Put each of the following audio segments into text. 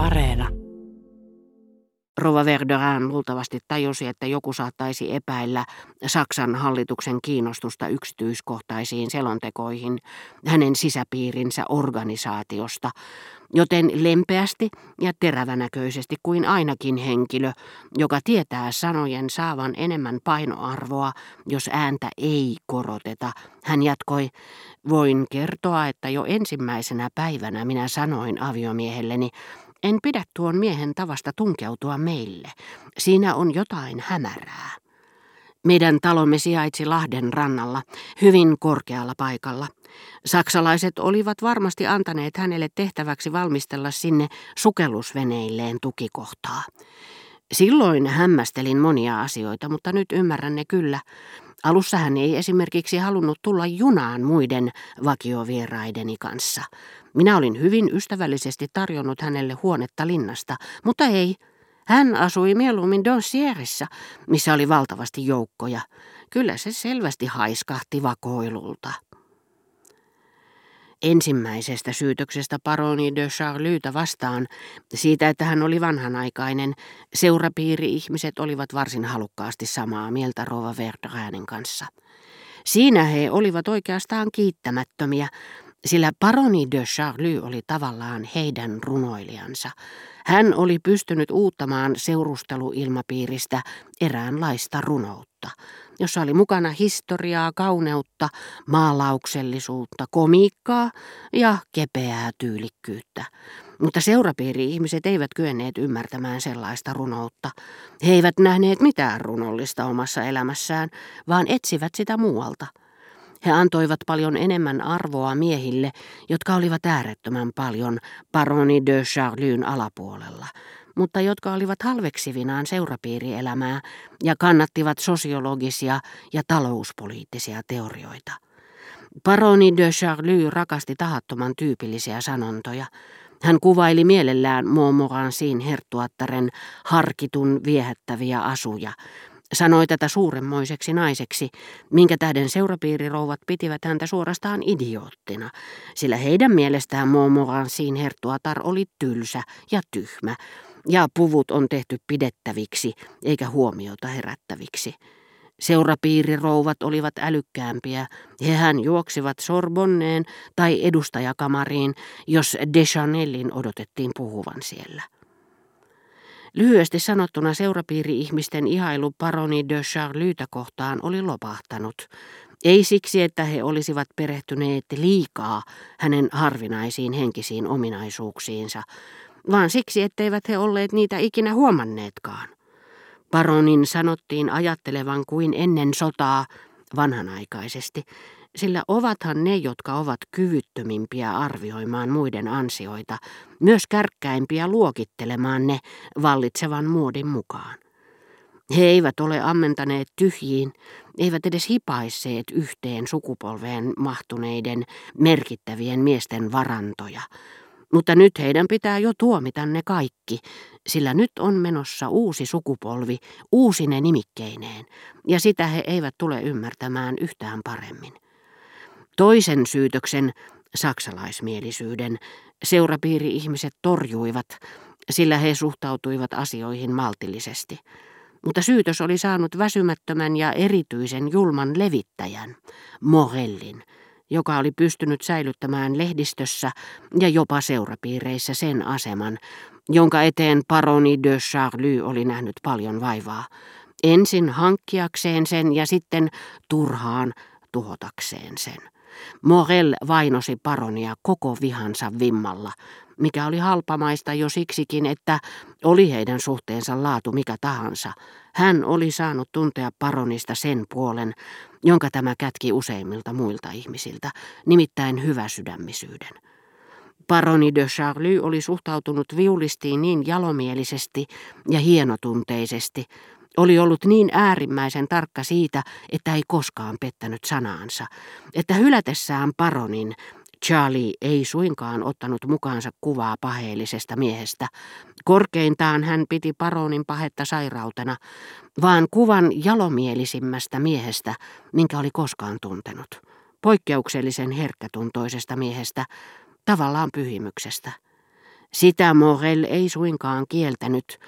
Areena. Rova Verderin luultavasti tajusi, että joku saattaisi epäillä Saksan hallituksen kiinnostusta yksityiskohtaisiin selontekoihin hänen sisäpiirinsä organisaatiosta, joten lempeästi ja terävänäköisesti kuin ainakin henkilö, joka tietää sanojen saavan enemmän painoarvoa, jos ääntä ei koroteta, hän jatkoi, voin kertoa, että jo ensimmäisenä päivänä minä sanoin aviomiehelleni, en pidä tuon miehen tavasta tunkeutua meille. Siinä on jotain hämärää. Meidän talomme sijaitsi Lahden rannalla, hyvin korkealla paikalla. Saksalaiset olivat varmasti antaneet hänelle tehtäväksi valmistella sinne sukellusveneilleen tukikohtaa. Silloin hämmästelin monia asioita, mutta nyt ymmärrän ne kyllä. Alussa hän ei esimerkiksi halunnut tulla junaan muiden vakiovieraideni kanssa. Minä olin hyvin ystävällisesti tarjonnut hänelle huonetta linnasta, mutta ei. Hän asui mieluummin Doncierissa, missä oli valtavasti joukkoja. Kyllä se selvästi haiskahti vakoilulta. Ensimmäisestä syytöksestä paroni de Charlyta vastaan, siitä että hän oli vanhanaikainen, seurapiiri-ihmiset olivat varsin halukkaasti samaa mieltä Rova Verdrainen kanssa. Siinä he olivat oikeastaan kiittämättömiä, sillä paroni de Charlie oli tavallaan heidän runoilijansa. Hän oli pystynyt uuttamaan seurusteluilmapiiristä eräänlaista runoutta, jossa oli mukana historiaa, kauneutta, maalauksellisuutta, komiikkaa ja kepeää tyylikkyyttä. Mutta seurapiiri-ihmiset eivät kyenneet ymmärtämään sellaista runoutta. He eivät nähneet mitään runollista omassa elämässään, vaan etsivät sitä muualta – he antoivat paljon enemmän arvoa miehille, jotka olivat äärettömän paljon paroni de Charlyn alapuolella, mutta jotka olivat halveksivinaan seurapiirielämää ja kannattivat sosiologisia ja talouspoliittisia teorioita. Paroni de Charlie rakasti tahattoman tyypillisiä sanontoja. Hän kuvaili mielellään Montmorencin herttuattaren harkitun viehättäviä asuja, sanoi tätä suuremmoiseksi naiseksi, minkä tähden seurapiirirouvat pitivät häntä suorastaan idioottina, sillä heidän mielestään Montmorencin herttuatar oli tylsä ja tyhmä, ja puvut on tehty pidettäviksi eikä huomiota herättäviksi. Seurapiirirouvat olivat älykkäämpiä, hehän juoksivat Sorbonneen tai edustajakamariin, jos Deschanelin odotettiin puhuvan siellä. Lyhyesti sanottuna seurapiiri-ihmisten ihailu paroni de Charlytä kohtaan oli lopahtanut. Ei siksi, että he olisivat perehtyneet liikaa hänen harvinaisiin henkisiin ominaisuuksiinsa, vaan siksi, etteivät he olleet niitä ikinä huomanneetkaan. Paronin sanottiin ajattelevan kuin ennen sotaa vanhanaikaisesti, sillä ovathan ne, jotka ovat kyvyttömimpiä arvioimaan muiden ansioita, myös kärkkäimpiä luokittelemaan ne vallitsevan muodin mukaan. He eivät ole ammentaneet tyhjiin, eivät edes hipaisseet yhteen sukupolveen mahtuneiden merkittävien miesten varantoja, mutta nyt heidän pitää jo tuomita ne kaikki, sillä nyt on menossa uusi sukupolvi, uusine nimikkeineen, ja sitä he eivät tule ymmärtämään yhtään paremmin. Toisen syytöksen, saksalaismielisyyden, seurapiiri-ihmiset torjuivat, sillä he suhtautuivat asioihin maltillisesti. Mutta syytös oli saanut väsymättömän ja erityisen julman levittäjän, Morellin, joka oli pystynyt säilyttämään lehdistössä ja jopa seurapiireissä sen aseman, jonka eteen paroni de Charlie oli nähnyt paljon vaivaa. Ensin hankkiakseen sen ja sitten turhaan tuhotakseen sen. Morel vainosi paronia koko vihansa vimmalla, mikä oli halpamaista jo siksikin, että oli heidän suhteensa laatu mikä tahansa. Hän oli saanut tuntea paronista sen puolen, jonka tämä kätki useimmilta muilta ihmisiltä, nimittäin hyväsydämisyyden. Paroni de Charlie oli suhtautunut viulistiin niin jalomielisesti ja hienotunteisesti, oli ollut niin äärimmäisen tarkka siitä, että ei koskaan pettänyt sanaansa, että hylätessään paronin Charlie ei suinkaan ottanut mukaansa kuvaa paheellisesta miehestä. Korkeintaan hän piti paronin pahetta sairautena, vaan kuvan jalomielisimmästä miehestä, minkä oli koskaan tuntenut. Poikkeuksellisen herkkätuntoisesta miehestä, tavallaan pyhimyksestä. Sitä Morel ei suinkaan kieltänyt,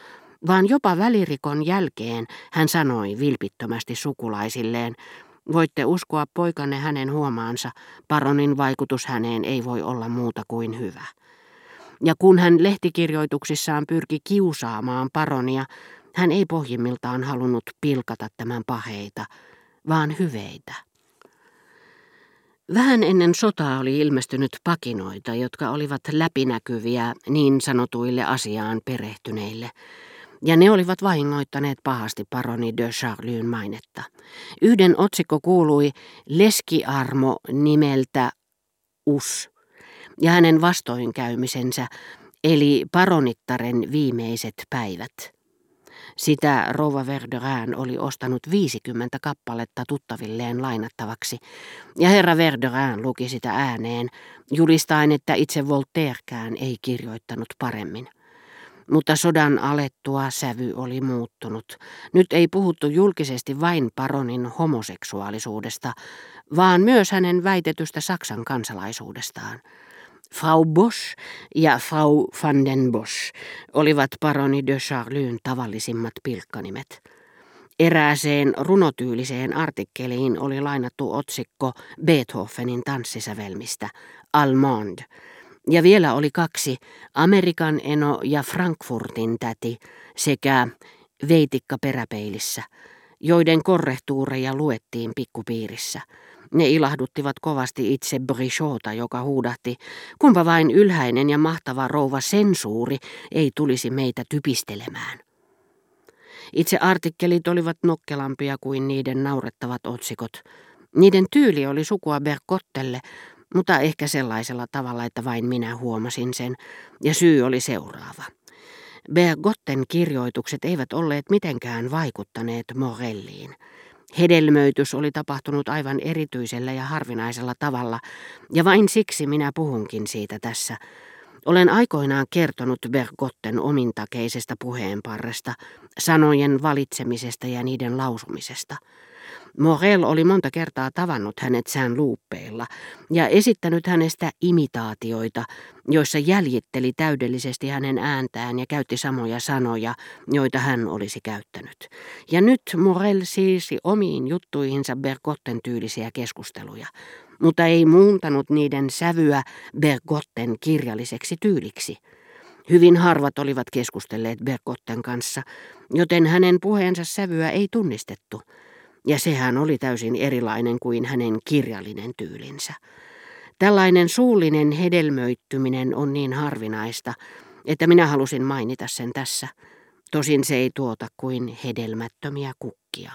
vaan jopa välirikon jälkeen hän sanoi vilpittömästi sukulaisilleen, voitte uskoa poikanne hänen huomaansa, paronin vaikutus häneen ei voi olla muuta kuin hyvä. Ja kun hän lehtikirjoituksissaan pyrki kiusaamaan paronia, hän ei pohjimmiltaan halunnut pilkata tämän paheita, vaan hyveitä. Vähän ennen sotaa oli ilmestynyt pakinoita, jotka olivat läpinäkyviä niin sanotuille asiaan perehtyneille, ja ne olivat vahingoittaneet pahasti paroni de Charlyn mainetta. Yhden otsikko kuului Leskiarmo nimeltä Us, ja hänen vastoinkäymisensä, eli paronittaren viimeiset päivät. Sitä Rova Verderin oli ostanut 50 kappaletta tuttavilleen lainattavaksi, ja herra Verderin luki sitä ääneen, julistaen, että itse Voltairekään ei kirjoittanut paremmin. Mutta sodan alettua sävy oli muuttunut. Nyt ei puhuttu julkisesti vain paronin homoseksuaalisuudesta, vaan myös hänen väitetystä Saksan kansalaisuudestaan. Frau Bosch ja Frau van den Bosch olivat paroni de Charlyn tavallisimmat pilkkanimet. Erääseen runotyyliseen artikkeliin oli lainattu otsikko Beethovenin tanssisävelmistä, Almond, ja vielä oli kaksi, Amerikan eno ja Frankfurtin täti sekä Veitikka peräpeilissä, joiden korrehtuureja luettiin pikkupiirissä – ne ilahduttivat kovasti itse Brichota, joka huudahti, kumpa vain ylhäinen ja mahtava rouva sensuuri ei tulisi meitä typistelemään. Itse artikkelit olivat nokkelampia kuin niiden naurettavat otsikot. Niiden tyyli oli sukua Berkottelle, mutta ehkä sellaisella tavalla, että vain minä huomasin sen, ja syy oli seuraava. Bergotten kirjoitukset eivät olleet mitenkään vaikuttaneet Morelliin. Hedelmöitys oli tapahtunut aivan erityisellä ja harvinaisella tavalla, ja vain siksi minä puhunkin siitä tässä. Olen aikoinaan kertonut Bergotten omintakeisesta puheenparresta, sanojen valitsemisesta ja niiden lausumisesta – Morel oli monta kertaa tavannut hänet sään luuppeilla ja esittänyt hänestä imitaatioita, joissa jäljitteli täydellisesti hänen ääntään ja käytti samoja sanoja, joita hän olisi käyttänyt. Ja nyt Morel siirsi omiin juttuihinsa Bergotten tyylisiä keskusteluja, mutta ei muuntanut niiden sävyä Bergotten kirjalliseksi tyyliksi. Hyvin harvat olivat keskustelleet Bergotten kanssa, joten hänen puheensa sävyä ei tunnistettu – ja sehän oli täysin erilainen kuin hänen kirjallinen tyylinsä. Tällainen suullinen hedelmöittyminen on niin harvinaista, että minä halusin mainita sen tässä. Tosin se ei tuota kuin hedelmättömiä kukkia.